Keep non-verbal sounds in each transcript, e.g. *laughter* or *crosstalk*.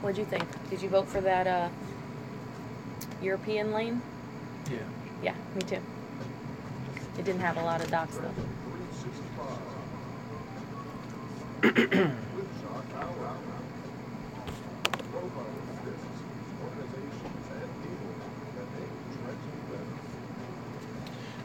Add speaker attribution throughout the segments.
Speaker 1: What'd you think? Did you vote for that uh, European lane?
Speaker 2: Yeah.
Speaker 1: Yeah, me too. It didn't have a lot of docks though.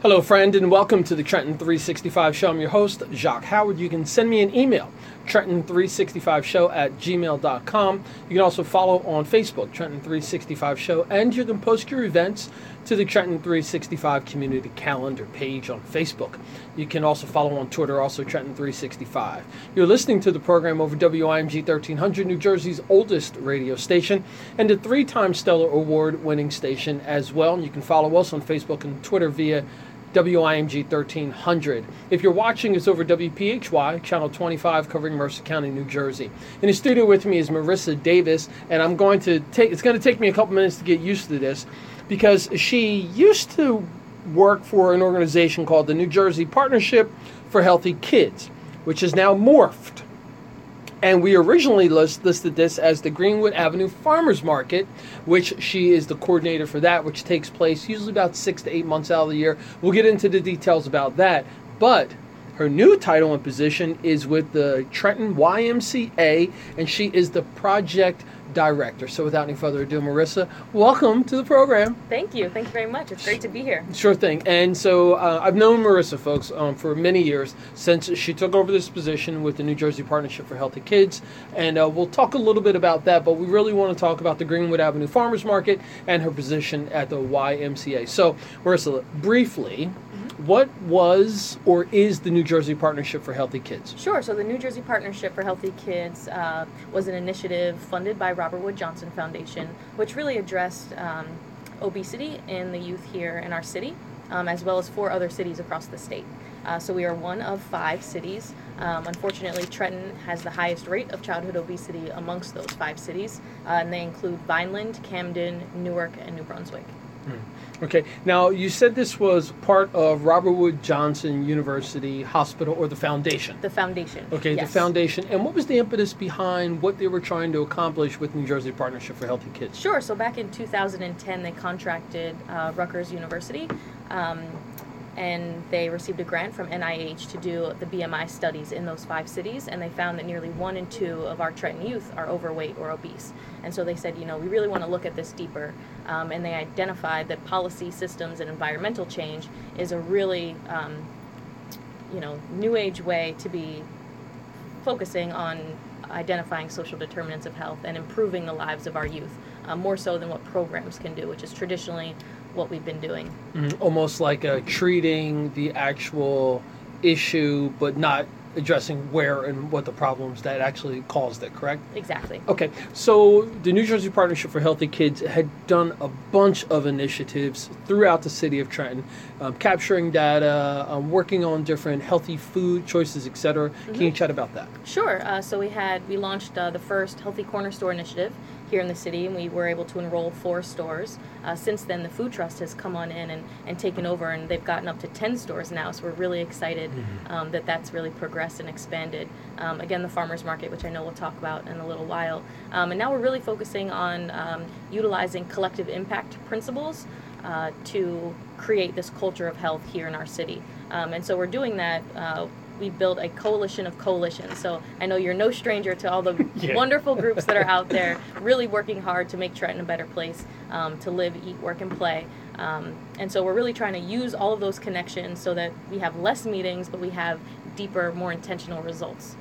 Speaker 2: Hello, friend, and welcome to the Trenton 365 Show. I'm your host, Jacques Howard. You can send me an email, Trenton365Show at gmail.com. You can also follow on Facebook, Trenton 365 Show, and you can post your events to the Trenton 365 Community Calendar page on Facebook. You can also follow on Twitter, also Trenton 365. You're listening to the program over WIMG 1300, New Jersey's oldest radio station, and a three time Stellar Award winning station as well. And you can follow us on Facebook and Twitter via WIMG 1300. If you're watching, it's over WPHY, Channel 25, covering Mercer County, New Jersey. In the studio with me is Marissa Davis, and I'm going to take, it's going to take me a couple minutes to get used to this because she used to work for an organization called the New Jersey Partnership for Healthy Kids, which has now morphed. And we originally list, listed this as the Greenwood Avenue Farmers Market, which she is the coordinator for that, which takes place usually about six to eight months out of the year. We'll get into the details about that. But her new title and position is with the Trenton YMCA, and she is the project director. So without any further ado, Marissa, welcome to the program.
Speaker 1: Thank you. Thank you very much. It's great to be here.
Speaker 2: Sure thing. And so uh, I've known Marissa, folks, um, for many years since she took over this position with the New Jersey Partnership for Healthy Kids. And uh, we'll talk a little bit about that, but we really want to talk about the Greenwood Avenue Farmers Market and her position at the YMCA. So, Marissa, briefly, what was or is the New Jersey Partnership for Healthy Kids?
Speaker 1: Sure. So the New Jersey Partnership for Healthy Kids uh, was an initiative funded by Robert Wood Johnson Foundation, which really addressed um, obesity in the youth here in our city, um, as well as four other cities across the state. Uh, so we are one of five cities. Um, unfortunately, Trenton has the highest rate of childhood obesity amongst those five cities, uh, and they include Vineland, Camden, Newark, and New Brunswick.
Speaker 2: Okay. Now, you said this was part of Robert Wood Johnson University Hospital or the foundation.
Speaker 1: The foundation.
Speaker 2: Okay,
Speaker 1: yes.
Speaker 2: the foundation. And what was the impetus behind what they were trying to accomplish with New Jersey Partnership for Healthy Kids?
Speaker 1: Sure. So back in 2010, they contracted uh, Rutgers University, um, and they received a grant from NIH to do the BMI studies in those five cities. And they found that nearly one in two of our Trenton youth are overweight or obese. And so they said, you know, we really want to look at this deeper. Um, and they identified that policy, systems, and environmental change is a really, um, you know, new age way to be focusing on identifying social determinants of health and improving the lives of our youth, uh, more so than what programs can do, which is traditionally what we've been doing.
Speaker 2: Mhm, Almost like uh, treating the actual issue, but not addressing where and what the problems that actually caused it, correct?
Speaker 1: Exactly.
Speaker 2: Okay, so the New Jersey Partnership for Healthy Kids had done a bunch of initiatives throughout the city of Trenton, um, capturing data, um, working on different healthy food choices, etc. Can you chat about that?
Speaker 1: Sure. Uh, so we had we launched uh, the first Healthy Corner Store initiative here in the city, and we were able to enroll four stores. Uh, since then, the Food Trust has come on in and, and taken over, and they've gotten up to ten stores now. So we're really excited um, that that's really progressed and expanded. Um, again, the farmers market, which I know we'll talk about in a little while, um, and now we're really focusing on um, utilizing collective impact principles uh, to create this culture of health here in our city. Um, and so we're doing that. Uh, we built a coalition of coalitions. So I know you're no stranger to all the *laughs*
Speaker 2: Yeah.
Speaker 1: wonderful groups that are out there, really working hard to make Trenton a better place um, to live, eat, work, and play. Um, and so we're really trying to use all of those connections so that we have less meetings, but we have deeper, more intentional results.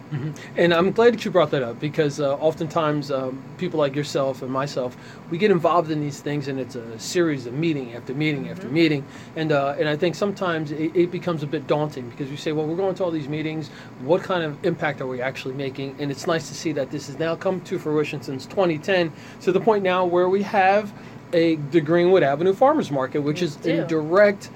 Speaker 2: And I'm glad that you brought that up because uh, oftentimes um, people like yourself and myself, we get involved in these things and it's a series of meeting after meeting after meeting. And, uh, and I think sometimes it, it becomes a bit daunting because you say, well, we're going to all these meetings. What kind of impact are we actually making? And it's nice to see that this has now come to fruition since 2010 to the point now where we have a the Greenwood Avenue Farmers Market, which
Speaker 1: We
Speaker 2: is
Speaker 1: do.
Speaker 2: in direct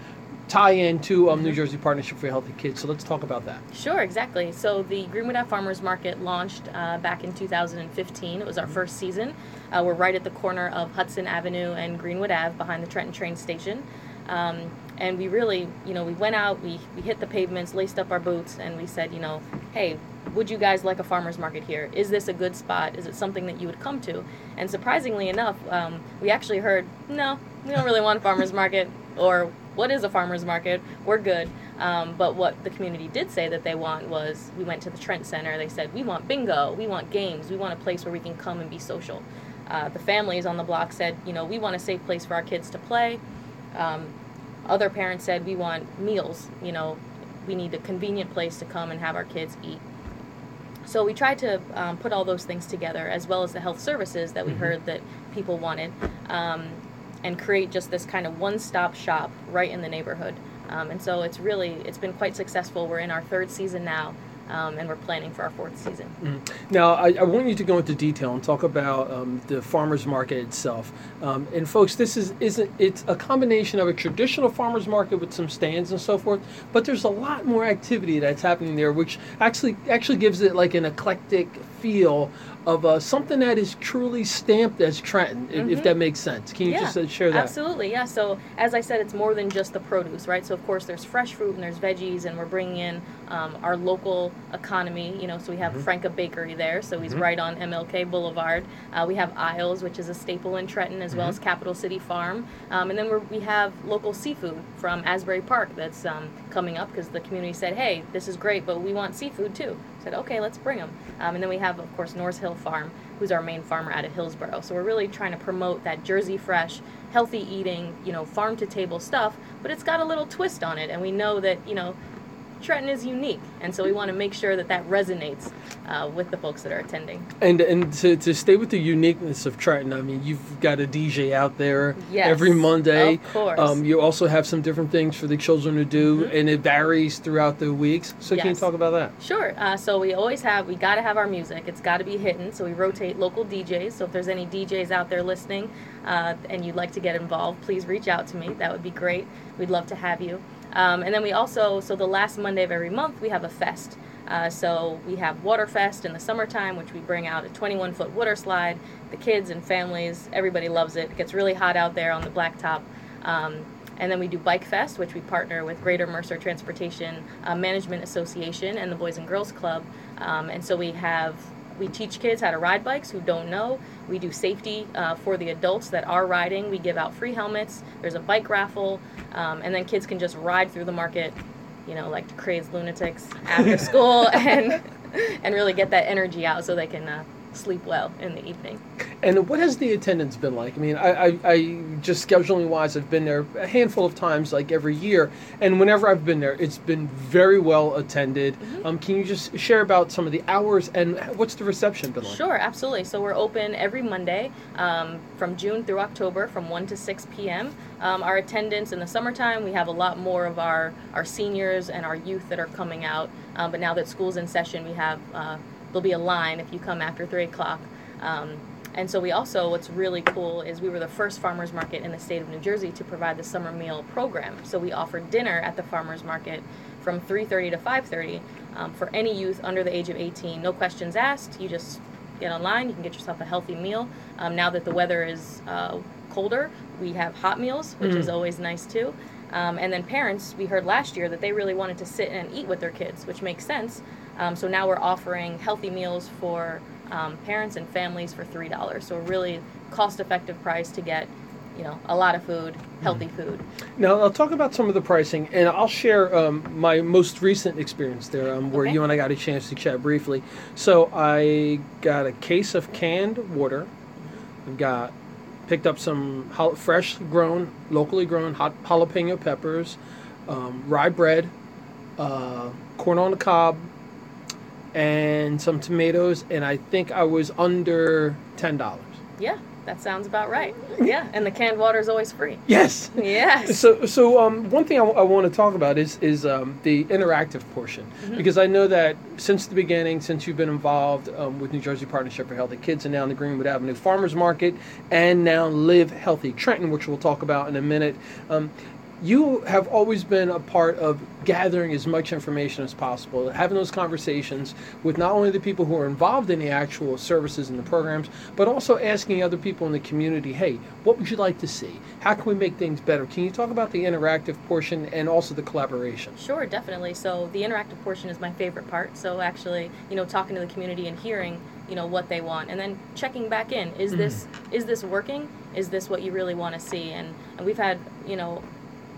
Speaker 2: tie-in to um, New Jersey Partnership for Healthy Kids. So let's talk about that.
Speaker 1: Sure, exactly. So the Greenwood Ave Farmers Market launched uh, back in 2015. It was our first season. Uh, we're right at the corner of Hudson Avenue and Greenwood Ave behind the Trenton train station. Um, and we really, you know, we went out, we, we hit the pavements, laced up our boots, and we said, you know, hey, would you guys like a farmer's market here? Is this a good spot? Is it something that you would come to? And surprisingly enough, um, we actually heard, no, we don't really want a farmer's market, or what is a farmer's market? We're good. Um, but what the community did say that they want was we went to the Trent Center. They said, we want bingo, we want games, we want a place where we can come and be social. Uh, the families on the block said, you know, we want a safe place for our kids to play. Um, other parents said, we want meals, you know, we need a convenient place to come and have our kids eat. So we tried to um, put all those things together, as well as the health services that we
Speaker 2: Mhm.
Speaker 1: heard that people wanted, um, and create just this kind of one-stop shop right in the neighborhood. Um, and so it's really it's been quite successful. We're in our third season now, um, and we're planning for our fourth season.
Speaker 2: Now, I, I want you to go into detail and talk about um, the farmers market itself. Um, and folks, this is isn't it's a combination of a traditional farmers market with some stands and so forth, but there's a lot more activity that's happening there, which actually actually gives it like an eclectic feel of uh, something that is truly stamped as Trenton, if, if that makes sense. Can you
Speaker 1: Yeah,
Speaker 2: just uh, share that?
Speaker 1: Absolutely, yeah. So as I said, it's more than just the produce, right? So of course there's fresh fruit and there's veggies, and we're bringing in um, our local economy. You know, so we have
Speaker 2: Mhm.
Speaker 1: Franca Bakery there, so he's
Speaker 2: Mhm.
Speaker 1: right on MLK Boulevard. Uh, we have Isles, which is a staple in Trenton, as well
Speaker 2: Mhm.
Speaker 1: as Capital City Farm, um, and then we're, we have local seafood from Asbury Park that's um, coming up because the community said, "Hey, this is great, but we want seafood too." Said, "Okay, let's bring them." Um, and then we have, of course, North Hill Farm, who's our main farmer out of Hillsboro. So we're really trying to promote that Jersey fresh, healthy eating, you know, farm to table stuff, but it's got a little twist on it. And we know that, you know, Trenton is unique. And so we want to make sure that that resonates uh, with the folks that are attending.
Speaker 2: And and to, to stay with the uniqueness of Trenton, I mean, you've got a DJ out there
Speaker 1: Yes,
Speaker 2: every Monday.
Speaker 1: of course.
Speaker 2: Um, you also have some different things for the children to do,
Speaker 1: Mhm.
Speaker 2: and it varies throughout the weeks. So can you
Speaker 1: Yes.
Speaker 2: talk about that?
Speaker 1: Sure. Uh, so we always have, we got to have our music. It's got to be hitting. So we rotate local DJs. So if there's any DJs out there listening uh, and you'd like to get involved, please reach out to me. That would be great. We'd love to have you. Um, and then we also, so the last Monday of every month, we have a fest. Uh, so we have Waterfest in the summertime, which we bring out a 21 foot water slide. The kids and families, everybody loves it. It gets really hot out there on the blacktop. Um, and then we do Bike Fest, which we partner with Greater Mercer Transportation uh, Management Association and the Boys and Girls Club. Um, and so we have we teach kids how to ride bikes who don't know. We do safety uh, for the adults that are riding. We give out free helmets. There's a bike raffle, um, and then kids can just ride through the market, you know, like crazed lunatics after *laughs* school, and and really get that energy out so they can uh, sleep well in the evening.
Speaker 2: And what has the attendance been like? I mean, I, I, I just scheduling wise, I've been there a handful of times, like every year, and whenever I've been there, it's been very well attended.
Speaker 1: Mm-hmm.
Speaker 2: Um, can you just share about some of the hours and what's the reception been like?
Speaker 1: Sure, absolutely. So we're open every Monday um, from June through October from 1 to 6 p.m. Um, our attendance in the summertime, we have a lot more of our, our seniors and our youth that are coming out. Um, but now that school's in session, we have, uh, there'll be a line if you come after 3 o'clock. Um, and so we also, what's really cool is we were the first farmers market in the state of New Jersey to provide the summer meal program. So we offer dinner at the farmers market from 3:30 to 5:30 um, for any youth under the age of 18. No questions asked. You just get online. You can get yourself a healthy meal. Um, now that the weather is uh, colder, we have hot meals, which is
Speaker 2: Mm.
Speaker 1: always nice too. Um, and then parents, we heard last year that they really wanted to sit and eat with their kids, which makes sense. Um, so now we're offering healthy meals for um, parents and families for three dollars. So a really cost-effective price to get, you know, a lot of food, healthy food.
Speaker 2: Now, I'll talk about some of the pricing, and I'll share um, my most recent experience there, um, where
Speaker 1: Okay.
Speaker 2: you and I got a chance to chat briefly. So, I got a case of canned water. I've got picked up some fresh grown, locally grown hot jalapeno peppers, um, rye bread, uh, corn on the cob, and some tomatoes. And I think I was under ten dollars.
Speaker 1: Yeah, that sounds about right. Yeah, and the canned water is always free.
Speaker 2: Yes.
Speaker 1: Yes.
Speaker 2: So, so um, one thing I, want to talk about is is um, the interactive portion because I know that since the beginning, since you've been involved um, with New Jersey Partnership for Healthy Kids and now in the Greenwood Avenue Farmers Market and now Live Healthy Trenton, which we'll talk about in a minute. You have always been a part of gathering as much information as possible, having those conversations with not only the people who are involved in the actual services and the programs, but also asking other people in the community, hey, what would you like to see? How can we make things better? Can you talk about the interactive portion and also the collaboration?
Speaker 1: Sure, definitely. So the interactive portion is my favorite part. So actually, you know, talking to the community and hearing, you know, what they want, and then checking back in: is
Speaker 2: Mhm.
Speaker 1: this is this working? Is this what you really want to see? And and we've had, you know,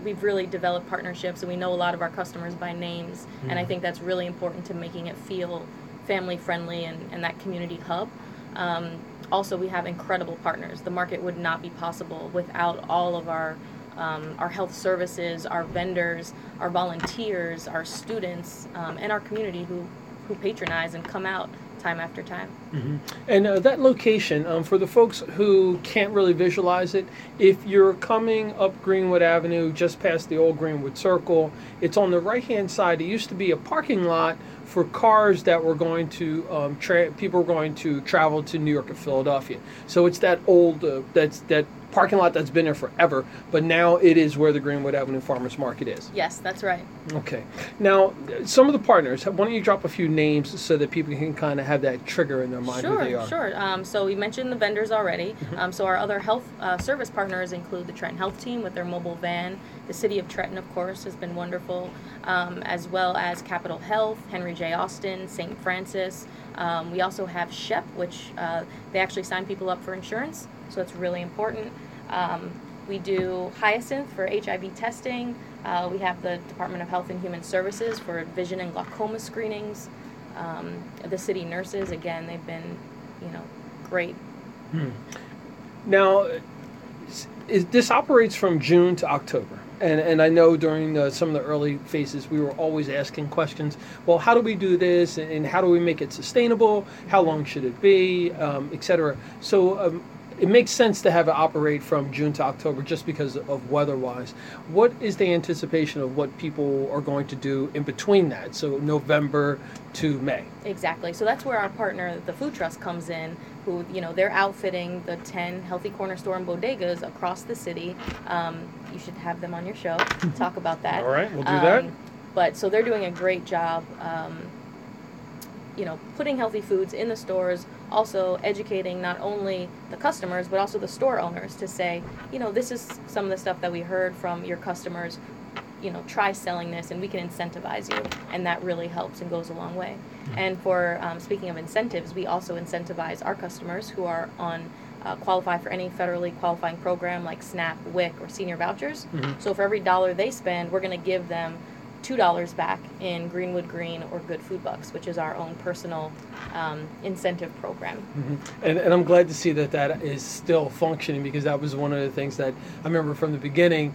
Speaker 1: we've really developed partnerships, and we know a lot of our customers by names, and I
Speaker 2: Mhm.
Speaker 1: think that's really important to making it feel family friendly and, and that community hub. Um, also, we have incredible partners. The market would not be possible without all of our um, our health services, our vendors, our volunteers, our students, um, and our community who who patronize and come out time after time.
Speaker 2: And uh, that location, um, for the folks who can't really visualize it, if you're coming up Greenwood Avenue just past the old Greenwood Circle, it's on the right hand side. It used to be a parking lot for cars that were going to, um, tra- people were going to travel to New York and Philadelphia. So it's that old, uh, that's that parking lot that's been there forever, but now it is where the Greenwood Avenue Farmers Market is.
Speaker 1: Yes, that's right.
Speaker 2: Okay. Now, some of the partners, why don't you drop a few names so that people can kind of have that trigger in their mind who they
Speaker 1: Sure,
Speaker 2: are?
Speaker 1: sure. Um, so we mentioned the vendors already.
Speaker 2: Mm-hmm.
Speaker 1: Um, so our other health uh, service partners include the Trenton Health Team with their mobile van. The City of Trenton, of course, has been wonderful, um, as well as Capital Health, Henry J. Austin, St. Francis. Um, we also have SHEP, which uh, they actually sign people up for insurance, so it's really important. Um, we do Hyacinth for HIV testing. Uh, we have the Department of Health and Human Services for vision and glaucoma screenings. Um, the city nurses, again, they've been, you know, great.
Speaker 2: Now, s- is, this operates from June to October. And, and I know during some of the early phases, we were always asking questions. Well, how do we do this, and, and how do we make it sustainable? How long should it be, um, et cetera? So um, it makes sense to have it operate from June to October, just because of weather-wise. What is the anticipation of what people are going to do in between that? So November to May.
Speaker 1: Exactly. So that's where our partner, the Food Trust, comes in. Who you know they're outfitting the ten healthy corner store and bodegas across the city. Um, you should have them on your show. *laughs* talk about that.
Speaker 2: All right, we'll do that.
Speaker 1: Um, But so they're doing a great job. Um, you know, putting healthy foods in the stores, also educating not only the customers but also the store owners to say, you know, this is some of the stuff that we heard from your customers. You know, try selling this, and we can incentivize you, and that really helps and goes a long way. And for um, speaking of incentives, we also incentivize our customers who are on uh, qualify for any federally qualifying program like SNAP, WIC, or senior vouchers.
Speaker 2: Mhm.
Speaker 1: So for every dollar they spend, we're going to give them two dollars back in Greenwood Green or Good Food Bucks, which is our own personal um, incentive program.
Speaker 2: Mm-hmm. And, and I'm glad to see that that is still functioning because that was one of the things that I remember from the beginning.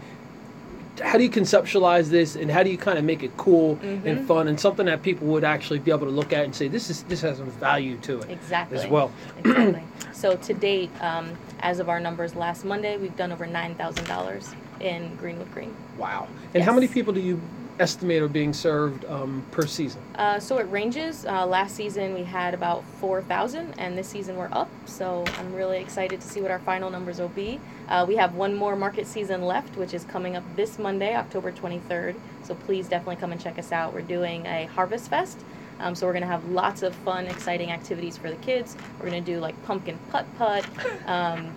Speaker 2: How do you conceptualize this, and how do you kind of make it cool and
Speaker 1: Mhm.
Speaker 2: fun, and something that people would actually be able to look at and say, "This is this has some value to it
Speaker 1: Exactly.
Speaker 2: as well."
Speaker 1: exactly. So to date, um, as of our numbers last Monday, we've done over nine thousand dollars in Greenwood Green.
Speaker 2: Wow! And how many people do you estimate are being served um, per season?
Speaker 1: Uh, so it ranges. Uh, last season we had about 4,000, and this season we're up. So I'm really excited to see what our final numbers will be. Uh, we have one more market season left, which is coming up this Monday, October 23rd. So please definitely come and check us out. We're doing a Harvest Fest. Um, so we're going to have lots of fun, exciting activities for the kids. We're going to do like pumpkin putt putt, um,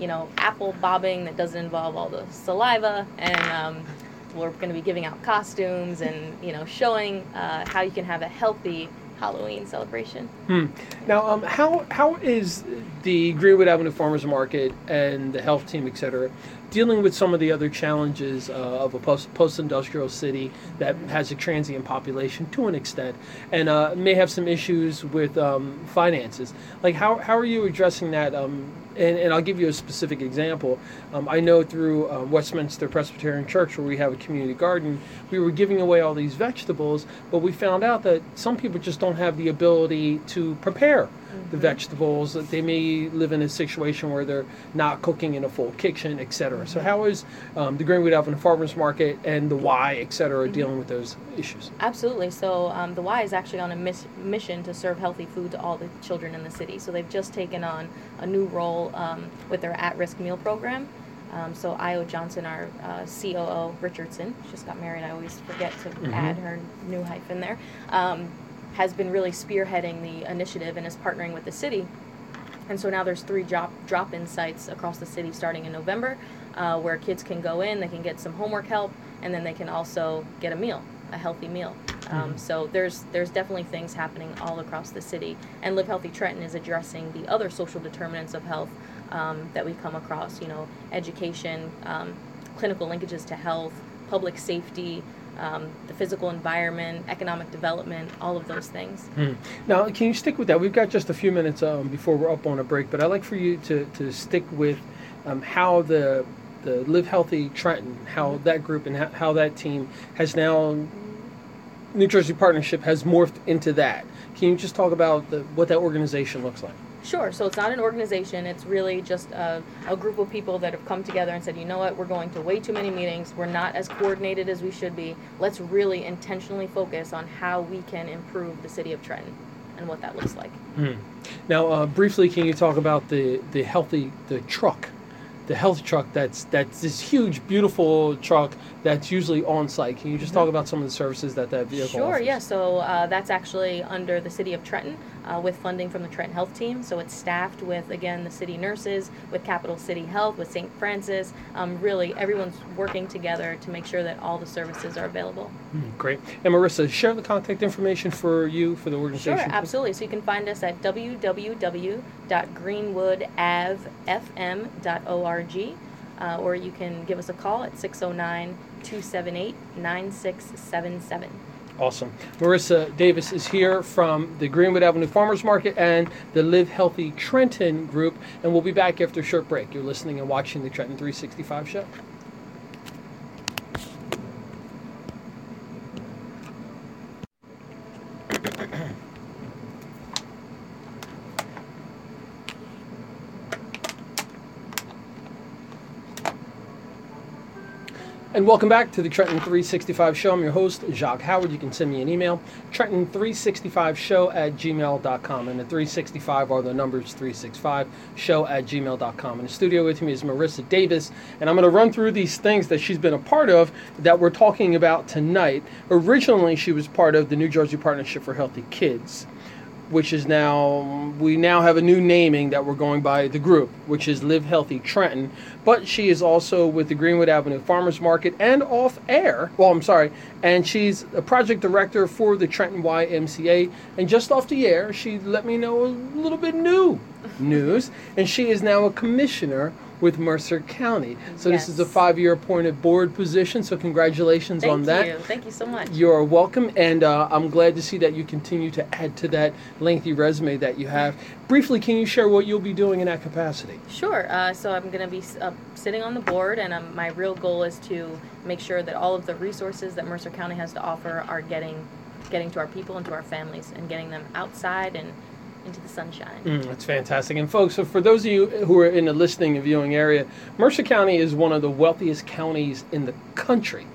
Speaker 1: you know, apple bobbing that doesn't involve all the saliva, and um, we're going to be giving out costumes and you know showing uh, how you can have a healthy Halloween celebration.
Speaker 2: Hmm. Now, um, how how is the Greenwood Avenue Farmers Market and the health team, et cetera, dealing with some of the other challenges uh, of a post post industrial city that has a transient population to an extent, and uh, may have some issues with um, finances? Like, how how are you addressing that? Um, and, and I'll give you a specific example. Um, I know through uh, Westminster Presbyterian Church, where we have a community garden, we were giving away all these vegetables, but we found out that some people just don't have the ability to prepare the vegetables. That They may live in a situation where they're not cooking in a full kitchen, etc. So, how is um, the Greenwood Avenue Farmers Market and the Y, etc., dealing with those issues?
Speaker 1: Absolutely. So um, the Y is actually on a miss- mission to serve healthy food to all the children in the city. So they've just taken on a new role um, with their at-risk meal program. Um, so Io Johnson, our uh, COO, Richardson, just got married. I always forget to
Speaker 2: Mhm.
Speaker 1: add her new hyphen there. Um, has been really spearheading the initiative and is partnering with the city. And so now there's three drop drop-in sites across the city starting in November, uh, where kids can go in, they can get some homework help, and then they can also get a meal, a healthy meal. Um,
Speaker 2: Mhm.
Speaker 1: so there's there's definitely things happening all across the city, and Live Healthy Trenton is addressing the other social determinants of health um, that we come across. You know, education, um, clinical linkages to health, public safety. Um, the physical environment, economic development, all of those things.
Speaker 2: Hmm. Now, can you stick with that? We've got just a few minutes um, before we're up on a break, but I'd like for you to, to stick with um, how the the Live Healthy Trenton, how that group and how, how that team has now New Jersey Partnership has morphed into that. Can you just talk about the, what that organization looks like?
Speaker 1: Sure. So it's not an organization. It's really just a, a group of people that have come together and said, you know what, we're going to way too many meetings. We're not as coordinated as we should be. Let's really intentionally focus on how we can improve the city of Trenton and what that looks like.
Speaker 2: Hmm. Now, uh, briefly, can you talk about the the healthy the truck, the health truck? That's that's this huge, beautiful truck that's usually on site. Can you just talk about some of the services that that vehicle
Speaker 1: Sure,
Speaker 2: offers?
Speaker 1: yeah. So uh, that's actually under the city of Trenton uh, with funding from the Trenton Health Team. So it's staffed with, again, the city nurses, with Capital City Health, with St. Francis. Um, really, everyone's working together to make sure that all the services are available.
Speaker 2: Hmm, great. And Marissa, share the contact information for you for the organization. Sure,
Speaker 1: absolutely. So you can find us at www.greenwoodavfm.org. Uh, or you can give us a call at 609 278 9677.
Speaker 2: Awesome. Marissa Davis is here from the Greenwood Avenue Farmers Market and the Live Healthy Trenton group, and we'll be back after a short break. You're listening and watching the Trenton 365 show. And welcome back to the Trenton 365 Show. I'm your host, Jacques Howard. You can send me an email, Trenton365show at gmail.com. And the 365 are the numbers 365 show at gmail.com. In the studio with me is Marissa Davis. And I'm going to run through these things that she's been a part of that we're talking about tonight. Originally, she was part of the New Jersey Partnership for Healthy Kids which is now we now have a new naming that we're going by the group, which is Live Healthy Trenton. But she is also with the Greenwood Avenue Farmers Market and off air. Well, I'm sorry, and she's a project director for the Trenton YMCA. And just off the air, she let me know a little bit new news, and she is now a commissioner with Mercer County. So this is a five-year appointed board position. So congratulations
Speaker 1: Thank
Speaker 2: on that.
Speaker 1: Thank you. Thank you so much.
Speaker 2: You're welcome, and uh, I'm glad to see that you continue to add to that lengthy resume that you have. Briefly, can you share what you'll be doing in that capacity?
Speaker 1: Sure. Uh, so I'm going to be uh, sitting on the board, and um, my real goal is to make sure that all of the resources that Mercer County has to offer are getting getting to our people and to our families, and getting them outside and into the sunshine.
Speaker 2: Mm, that's fantastic. And folks, so for those of you who are in the listening and viewing area, Mercer County is one of the wealthiest counties in the country.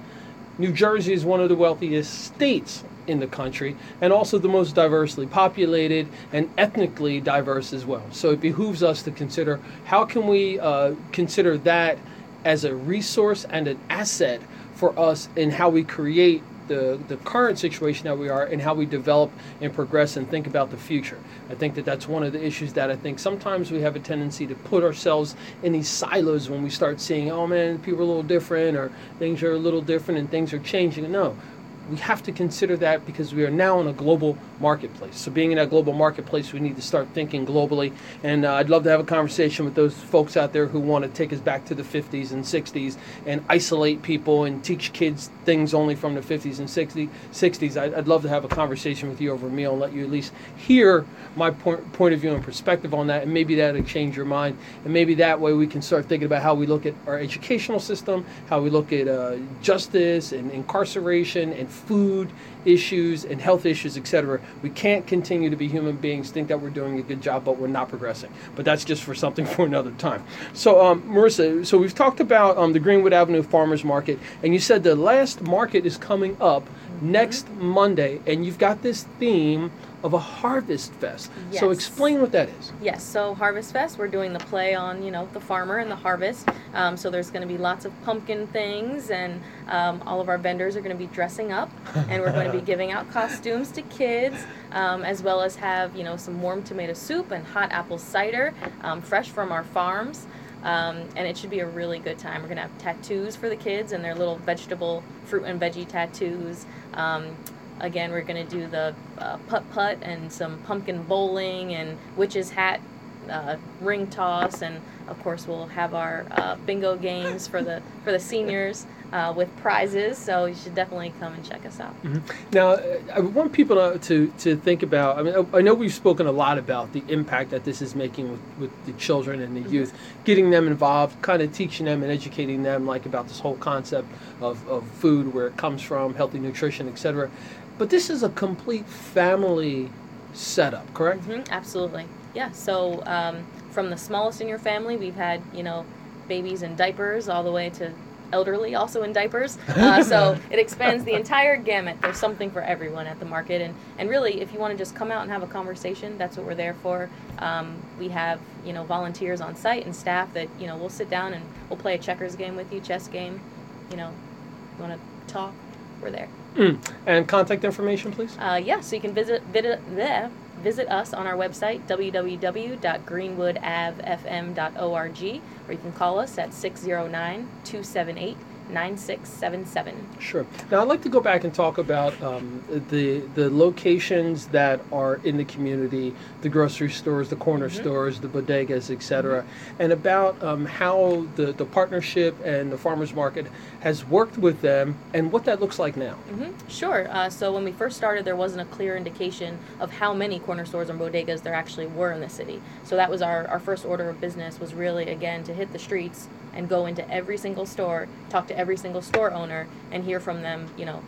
Speaker 2: New Jersey is one of the wealthiest states in the country and also the most diversely populated and ethnically diverse as well. So it behooves us to consider how can we uh, consider that as a resource and an asset for us in how we create the, the current situation that we are and how we develop and progress and think about the future. I think that that's one of the issues that I think sometimes we have a tendency to put ourselves in these silos when we start seeing, oh man, people are a little different or things are a little different and things are changing. No, we have to consider that because we are now in a global marketplace. So, being in that global marketplace, we need to start thinking globally. And uh, I'd love to have a conversation with those folks out there who want to take us back to the 50s and 60s and isolate people and teach kids things only from the 50s and 60s. 60s. I'd, I'd love to have a conversation with you over a meal and let you at least hear my point, point of view and perspective on that. And maybe that'll change your mind. And maybe that way we can start thinking about how we look at our educational system, how we look at uh, justice and incarceration and food issues and health issues, etc. We can't continue to be human beings, think that we're doing a good job, but we're not progressing. But that's just for something *laughs* for another time. So, um, Marissa, so we've talked about um, the Greenwood Avenue Farmers Market, and you said the last market is coming up next Monday, and you've got this theme of a Harvest Fest.
Speaker 1: Yes.
Speaker 2: So explain what that is.
Speaker 1: Yes, so Harvest Fest, we're doing the play on, you know, the farmer and the harvest. Um, so there's going to be lots of pumpkin things, and um, all of our vendors are going to be dressing up, *laughs* and we're going to be giving out costumes to kids, um, as well as have, you know, some warm tomato soup and hot apple cider, um, fresh from our farms. Um, and it should be a really good time. We're going to have tattoos for the kids and their little vegetable, fruit, and veggie tattoos. Um, again, we're going to do the uh, putt putt and some pumpkin bowling and witch's hat uh, ring toss, and of course we'll have our uh, bingo games for the for the seniors uh, with prizes. So you should definitely come and check us out.
Speaker 2: Now, uh, I want people to, to, to think about. I mean, I know we've spoken a lot about the impact that this is making with, with the children and the youth, getting them involved, kind of teaching them and educating them, like about this whole concept of, of food, where it comes from, healthy nutrition, etc. But this is a complete family setup, correct?
Speaker 1: hmm absolutely. Yeah. So um, from the smallest in your family, we've had you know babies in diapers all the way to elderly also in diapers. *laughs* Uh, so it expands the entire gamut. There's something for everyone at the market, and and really, if you want to just come out and have a conversation, that's what we're there for. Um, we have you know volunteers on site and staff that you know we'll sit down and we'll play a checkers game with you, chess game. You know, you want to talk, we're there.
Speaker 2: Mm. And contact information, please.
Speaker 1: Uh, yeah, so you can visit visit, bleh, visit us on our website www.greenwoodavfm.org or you can call us at 609-278-9677.
Speaker 2: Sure. Now, I'd like to go back and talk about um, the the locations that are in the community, the grocery stores, the corner stores, the bodegas, etc., and about um, how the, the partnership and the farmers market has worked with them and what that looks like now.
Speaker 1: hmm Sure. Uh, so when we first started, there wasn't a clear indication of how many corner stores and bodegas there actually were in the city. So that was our, our first order of business was really, again, to hit the streets and go into every single store, talk to every single store owner, and hear from them, you know,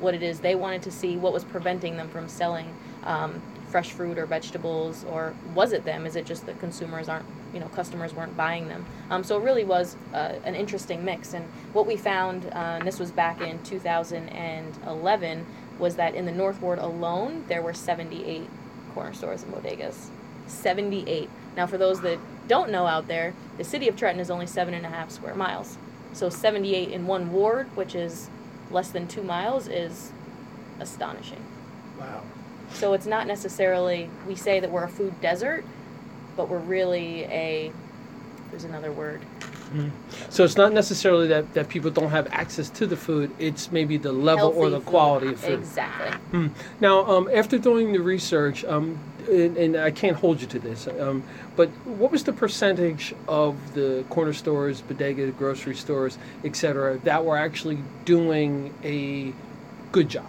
Speaker 1: what it is they wanted to see, what was preventing them from selling um, fresh fruit or vegetables, or was it them? Is it just that consumers aren't, you know, customers weren't buying them? Um, so it really was uh, an interesting mix. And what we found, uh, and this was back in 2011, was that in the North Ward alone, there were 78 corner stores and bodegas. 78. Now, for those that don't know out there, the city of Trenton is only seven and a half square miles. So 78 in one ward, which is less than two miles, is astonishing.
Speaker 2: Wow.
Speaker 1: So it's not necessarily, we say that we're a food desert, but we're really a, there's another word.
Speaker 2: So it's not necessarily that, that people don't have access to the food, it's maybe the level or the
Speaker 1: food.
Speaker 2: quality of food.
Speaker 1: Exactly.
Speaker 2: Hmm. Now, um, after doing the research, um, and, and I can't hold you to this, um, but what was the percentage of the corner stores, bodega, grocery stores, et cetera, that were actually doing a good job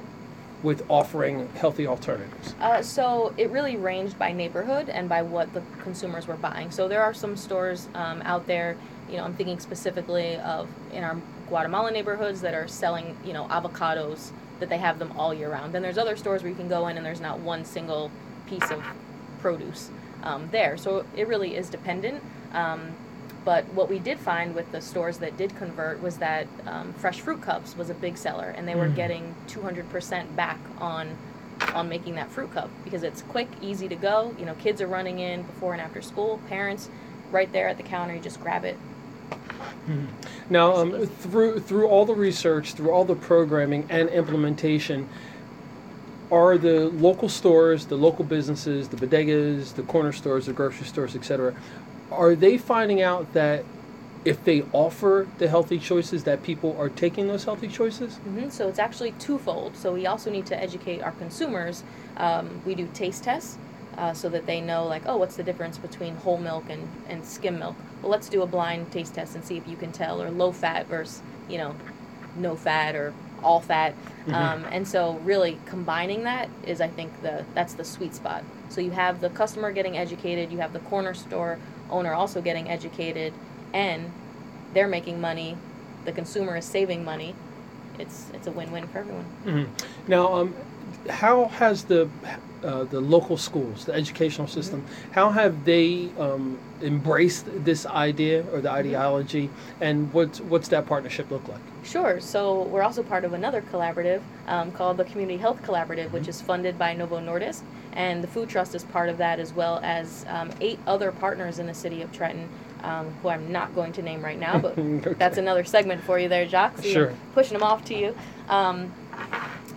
Speaker 2: with offering healthy alternatives?
Speaker 1: Uh, so it really ranged by neighborhood and by what the consumers were buying. So there are some stores um, out there, you know, I'm thinking specifically of in our Guatemala neighborhoods that are selling, you know, avocados that they have them all year round. Then there's other stores where you can go in and there's not one single piece of produce um, there. So it really is dependent. Um, but what we did find with the stores that did convert was that um, fresh fruit cups was a big seller, and they were
Speaker 2: Mhm.
Speaker 1: getting 200% back on on making that fruit cup because it's quick, easy to go. You know, kids are running in before and after school. Parents, right there at the counter, you just grab it.
Speaker 2: Now, um, through through all the research, through all the programming and implementation, are the local stores, the local businesses, the bodegas, the corner stores, the grocery stores, etc., are they finding out that if they offer the healthy choices, that people are taking those healthy choices?
Speaker 1: hmm So it's actually twofold. So we also need to educate our consumers. Um, we do taste tests uh, so that they know, like, oh, what's the difference between whole milk and, and skim milk? Well, let's do a blind taste test and see if you can tell, or low fat versus, you know, no fat or all fat. Um, and so really combining that is, I think, the that's the sweet spot. So you have the customer getting educated, you have the corner store owner also getting educated, and they're making money. The consumer is saving money. It's it's a win-win for everyone.
Speaker 2: Mhm. Now, um, how has the uh, the local schools, the educational system, how have they um, embraced this idea or the ideology, and what's what's that partnership look like?
Speaker 1: Sure. So we're also part of another collaborative um, called the Community Health Collaborative, which is funded by Novo Nordisk, and the Food Trust is part of that, as well as um, eight other partners in the city of Trenton, um, who I'm not going to name right now, but *laughs*
Speaker 2: Okay.
Speaker 1: that's another segment for you there, Jacques. See, I'm
Speaker 2: Sure.
Speaker 1: Pushing them off to you.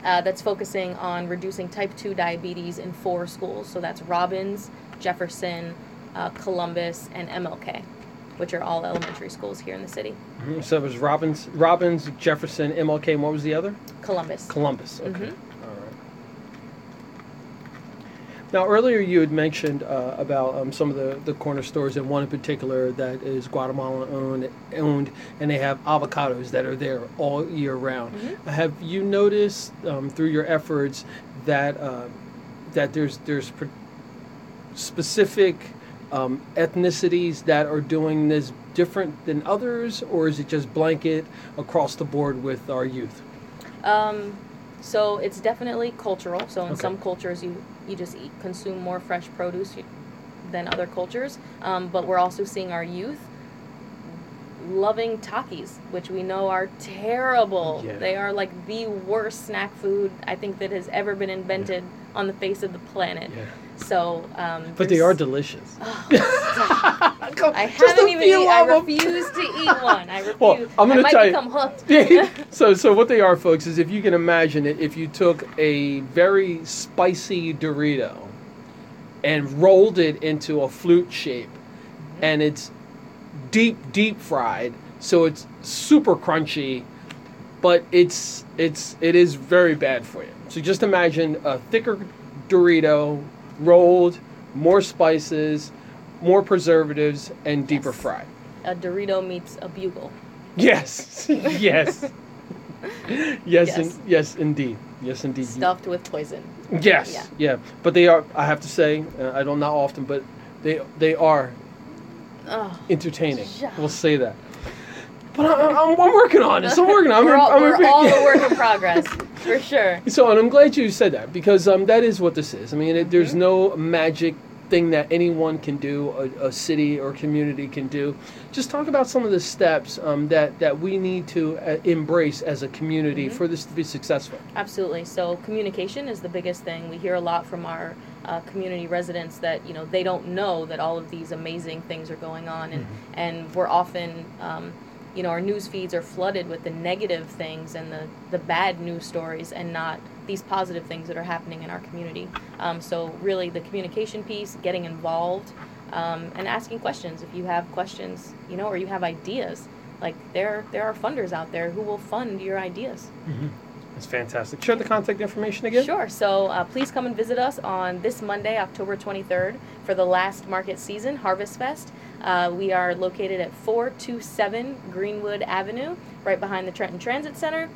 Speaker 1: Uh, that's focusing on reducing type 2 diabetes in four schools. So that's Robbins, Jefferson, uh, Columbus, and MLK, which are all elementary schools here in the city.
Speaker 2: Mhm. So it was Robbins, Robbins, Jefferson, MLK, and what was the other?
Speaker 1: Columbus.
Speaker 2: Columbus. Okay.
Speaker 1: Mhm.
Speaker 2: All right. Now, earlier you had mentioned uh, about um, some of the, the corner stores, and one in particular that is Guatemalan owned, owned, and they have avocados that are there all year round.
Speaker 1: Mhm.
Speaker 2: Have you noticed um, through your efforts that uh, that there's there's pr- specific um, ethnicities that are doing this different than others, or is it just blanket across the board with our youth?
Speaker 1: Um, so it's definitely cultural. So in
Speaker 2: Okay.
Speaker 1: some cultures, you you just eat, consume more fresh produce than other cultures. Um, but we're also seeing our youth loving Takis, which we know are terrible.
Speaker 2: Yeah.
Speaker 1: They are like the worst snack food I think that has ever been invented on the face of the planet.
Speaker 2: Yeah.
Speaker 1: So, um,
Speaker 2: But they are delicious.
Speaker 1: Oh, I
Speaker 2: Just
Speaker 1: haven't
Speaker 2: a
Speaker 1: even.
Speaker 2: few
Speaker 1: Eat, I refuse to eat *laughs* one. I refuse.
Speaker 2: Well, I'm gonna
Speaker 1: might
Speaker 2: tell you-
Speaker 1: become hooked. *laughs*
Speaker 2: So, so what they are, folks, is if you can imagine it, if you took a very spicy Dorito and rolled it into a flute shape, and it's deep, deep fried, so it's super crunchy, but it's it's it is very bad for you. So just imagine a thicker Dorito rolled, more spices, more preservatives, and deeper
Speaker 1: Yes.
Speaker 2: fried.
Speaker 1: a Dorito meets a bugle.
Speaker 2: Yes, *laughs* yes, yes, *laughs*
Speaker 1: Yes.
Speaker 2: In, yes, indeed, yes, indeed.
Speaker 1: stuffed with poison.
Speaker 2: Yes,
Speaker 1: Yeah.
Speaker 2: yeah. But they are. I have to say, uh, I don't not often, but they they are
Speaker 1: Oh,
Speaker 2: entertaining.
Speaker 1: Yeah.
Speaker 2: We'll say that. But I, I'm, I'm working on it. So I'm *laughs* working. on it.
Speaker 1: we're
Speaker 2: I'm,
Speaker 1: all,
Speaker 2: I'm
Speaker 1: we're all a work in progress, for sure.
Speaker 2: So, and I'm glad you said that because um, that is what this is. I mean, it, there's
Speaker 1: Mm-hmm.
Speaker 2: no magic thing that anyone can do, a, a city or community can do. Just talk about some of the steps um, that that we need to uh, embrace as a community
Speaker 1: Mhm.
Speaker 2: for this to be successful.
Speaker 1: Absolutely. So communication is the biggest thing. We hear a lot from our uh, community residents that you know they don't know that all of these amazing things are going on, and and we're often. Um, you know, our news feeds are flooded with the negative things and the, the bad news stories and not these positive things that are happening in our community. Um, so, really, the communication piece, getting involved, um, and asking questions. If you have questions, you know, or you have ideas, like there, there are funders out there who will fund your ideas.
Speaker 2: That's fantastic. Share the contact information again.
Speaker 1: Sure. So uh, please come and visit us on this Monday, October 23rd, for the last market season, Harvest Fest. Uh, we are located at 427 Greenwood Avenue, right behind the Trenton Transit Center.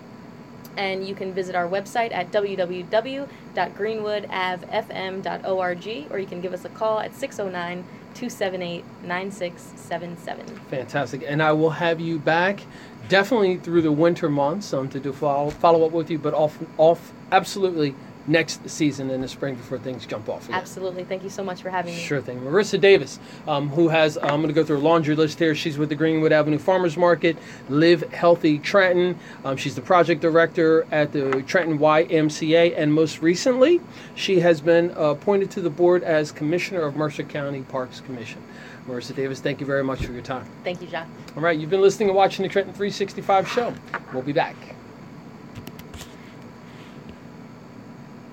Speaker 1: And you can visit our website at www.greenwoodavfm.org or you can give us a call at 609 278 9677.
Speaker 2: Fantastic. And I will have you back definitely through the winter months um, to do follow, follow up with you, but off, off absolutely next season in the spring before things jump off again.
Speaker 1: Absolutely. Thank you so much for having me.
Speaker 2: Sure thing. Marissa Davis, um, who has, I'm going to go through a laundry list here. She's with the Greenwood Avenue Farmers Market, Live Healthy Trenton. Um, she's the project director at the Trenton YMCA, and most recently, she has been appointed to the board as Commissioner of Mercer County Parks Commission. Marissa Davis, thank you very much for your time.
Speaker 1: Thank you, Jacques.
Speaker 2: All right, you've been listening and watching the Trenton 365 show. We'll be back.